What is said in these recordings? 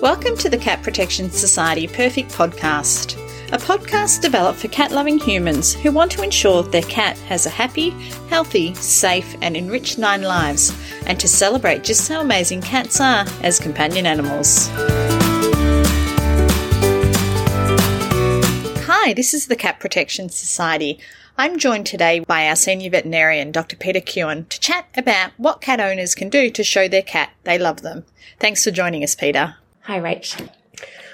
Welcome to the Cat Protection Society Perfect Podcast, a podcast developed for cat loving humans who want to ensure their cat has a happy, healthy, safe, and enriched nine lives, and to celebrate just how amazing cats are as companion animals. Hi, this is the Cat Protection Society. I'm joined today by our senior veterinarian, Dr. Peta Keown, to chat about what cat owners can do to show their cat they love them. Thanks for joining us, Peta. Hi, Rach.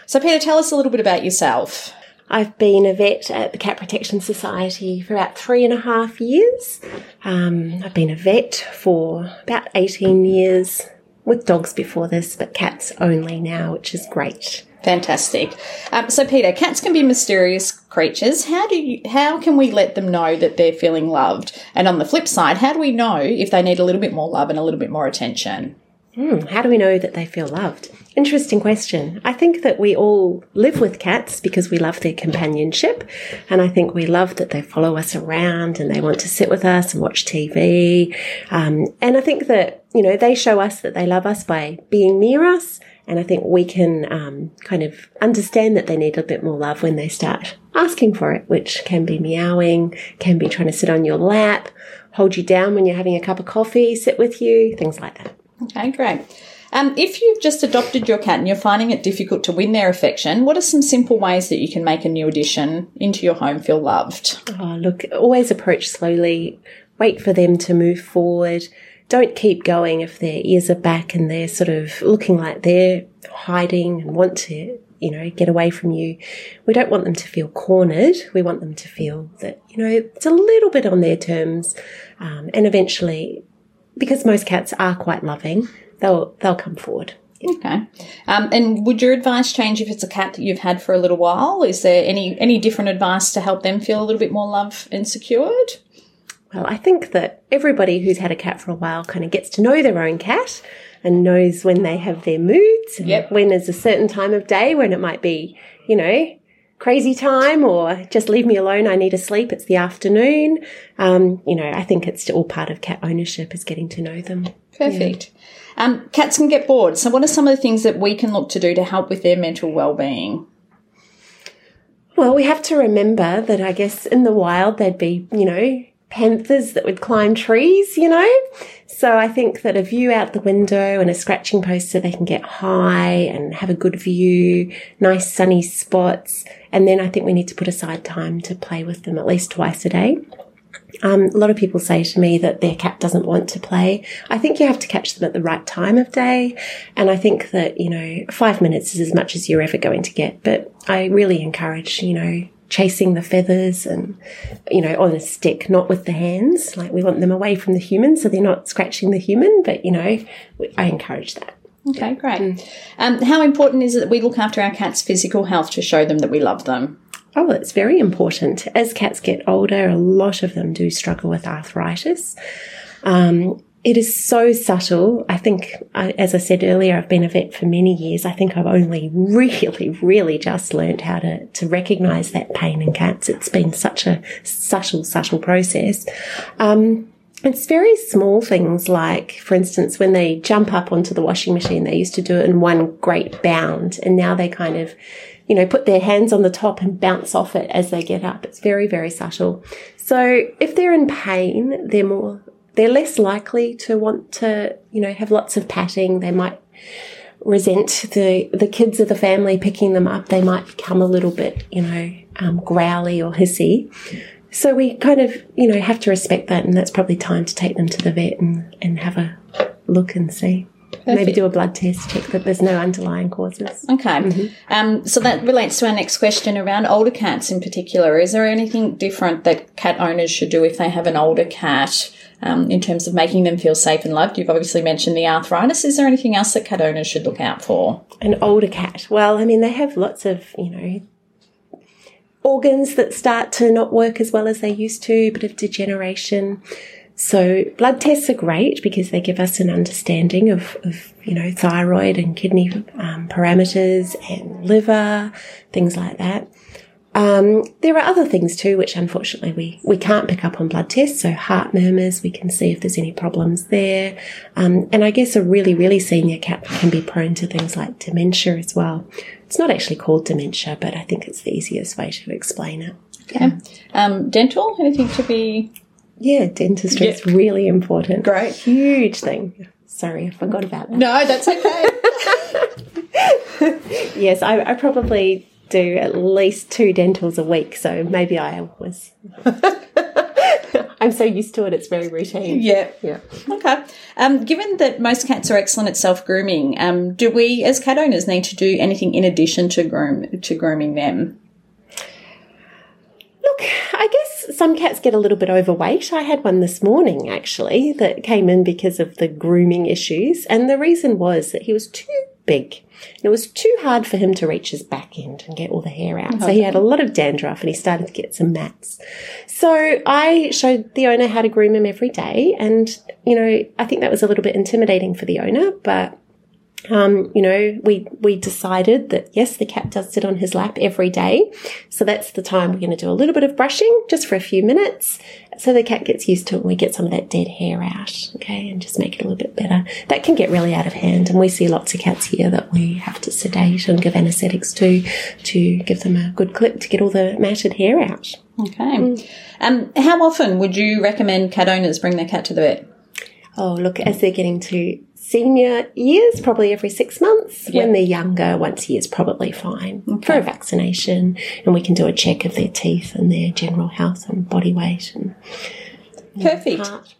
So, Peta, tell us a little bit about yourself. I've been a vet at the Cat Protection Society for about three and a half years. Um, I've been a vet for about 18 years with dogs before this, but cats only now, which is great. Fantastic. Um, so, Peta, cats can be mysterious creatures. How do you, how can we let them know that they're feeling loved? And on the flip side, how do we know if they need a little bit more love and a little bit more attention? Hmm, how do we know that they feel loved? Interesting question. I think that we all live with cats because we love their companionship. And I think we love that they follow us around and they want to sit with us and watch TV. Um, and I think that, you know, they show us that they love us by being near us. And I think we can um, kind of understand that they need a bit more love when they start asking for it, which can be meowing, can be trying to sit on your lap, hold you down when you're having a cup of coffee, sit with you, things like that. Okay, great. Um, if you've just adopted your cat and you're finding it difficult to win their affection, what are some simple ways that you can make a new addition into your home feel loved? Oh, look, always approach slowly. Wait for them to move forward. Don't keep going if their ears are back and they're sort of looking like they're hiding and want to, you know, get away from you. We don't want them to feel cornered. We want them to feel that, you know, it's a little bit on their terms. Um, and eventually, because most cats are quite loving, they'll they'll come forward. Okay. Um, and would your advice change if it's a cat that you've had for a little while? Is there any any different advice to help them feel a little bit more loved and secured? Well, I think that everybody who's had a cat for a while kind of gets to know their own cat and knows when they have their moods and Yep. when is a certain time of day when it might be, you know, crazy time or just leave me alone. I need to sleep. It's the afternoon. Um, you know, I think it's all part of cat ownership is getting to know them. Perfect. Um, cats can get bored. So, what are some of the things that we can look to do to help with their mental well-being? Well, we have to remember that I guess in the wild there'd be, you know, panthers that would climb trees, you know? So I think that a view out the window and a scratching post so they can get high and have a good view, nice sunny spots. And then I think we need to put aside time to play with them at least twice a day. Um, a lot of people say to me that their cat doesn't want to play. I think you have to catch them at the right time of day. And I think that, you know, five minutes is as much as you're ever going to get. But I really encourage, you know, chasing the feathers and, you know, on a stick, not with the hands. Like we want them away from the human so they're not scratching the human. But, you know, I encourage that. Okay, great. Um, how important is it that we look after our cats' physical health to show them that we love them? Oh, it's very important. As cats get older, a lot of them do struggle with arthritis. Um, it is so subtle. I think, I, as I said earlier, I've been a vet for many years. I think I've only really, really just learned how to, to recognize that pain in cats. It's been such a subtle, subtle process. Um, it's very small things like, for instance, when they jump up onto the washing machine, they used to do it in one great bound and now they kind of, you know, put their hands on the top and bounce off it as they get up. It's very, very subtle. So if they're in pain, they're more, they're less likely to want to, you know, have lots of patting. They might resent the, the kids of the family picking them up. They might become a little bit, you know, um, growly or hissy. So we kind of, you know, have to respect that, and that's probably time to take them to the vet and, and have a look and see. Maybe do a blood test, check that there's no underlying causes. Okay. Um, so that relates to our next question around older cats in particular. Is there anything different that cat owners should do if they have an older cat um, in terms of making them feel safe and loved? You've obviously mentioned the arthritis. Is there anything else that cat owners should look out for? An older cat, well, I mean, they have lots of, you know, organs that start to not work as well as they used to, a bit of degeneration. So blood tests are great because they give us an understanding of, of you know, thyroid and kidney um, parameters and liver, things like that. Um, there are other things too, which unfortunately we, we can't pick up on blood tests. So heart murmurs, we can see if there's any problems there. Um, and I guess a really, really senior cat can be prone to things like dementia as well. It's not actually called dementia, but I think it's the easiest way to explain it. Okay. Um, dental, anything to be Yeah, dentistry is really important. Great. Huge thing. Sorry, I forgot about that. No, that's okay. Yes, I, I probably do at least two dentals a week, so maybe I was. I'm so used to it; it's very routine. yeah. Yeah. Okay. Um, given that most cats are excellent at self grooming, um, do we as cat owners need to do anything in addition to groom to grooming them? Look, I guess some cats get a little bit overweight. I had one this morning actually that came in because of the grooming issues, and the reason was that he was too big. And It was too hard for him to reach his back end and get all the hair out. So he uh-huh. had a lot of dandruff and he started to get some mats. So I showed the owner how to groom him every day. And, you know, I think that was a little bit intimidating for the owner, but um, you know, we we decided that yes, the cat does sit on his lap every day, so that's the time we're going to do a little bit of brushing just for a few minutes, so the cat gets used to it and we get some of that dead hair out, okay, and just make it a little bit better. That can get really out of hand, and we see lots of cats here that we have to sedate and give anaesthetics to to give them a good clip to get all the matted hair out. Okay. Um, how often would you recommend cat owners bring their cat to the vet? Oh, look, as they're getting to senior years, probably every six months. Yeah. When they're younger, once a year is probably fine for a vaccination. And we can do a check of their teeth and their general health and body weight and Perfect. heart.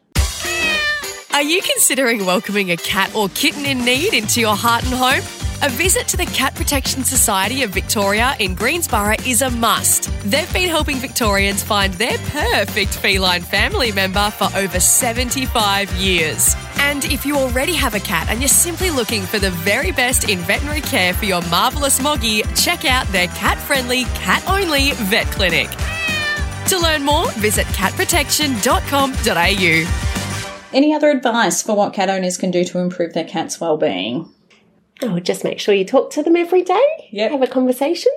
Are you considering welcoming a cat or kitten in need into your heart and home? A visit to the Cat Protection Society of Victoria in Greensborough is a must. They've been helping Victorians find their perfect feline family member for over 75 years. And if you already have a cat and you're simply looking for the very best in veterinary care for your marvellous moggy, check out their cat friendly, cat only vet clinic. To learn more, visit catprotection.com.au. Any other advice for what cat owners can do to improve their cat's well-being? Oh, just make sure you talk to them every day. Yep. Have a conversation.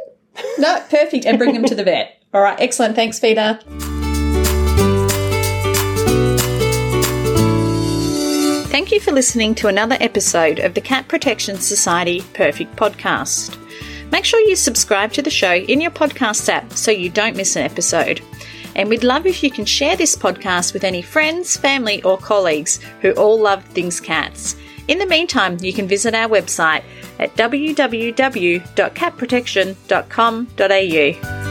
No, perfect, and bring them to the vet. All right, excellent. Thanks, Vida. Thank you for listening to another episode of the Cat Protection Society Perfect Podcast. Make sure you subscribe to the show in your podcast app so you don't miss an episode. And we'd love if you can share this podcast with any friends, family, or colleagues who all love things cats. In the meantime, you can visit our website at www.catprotection.com.au.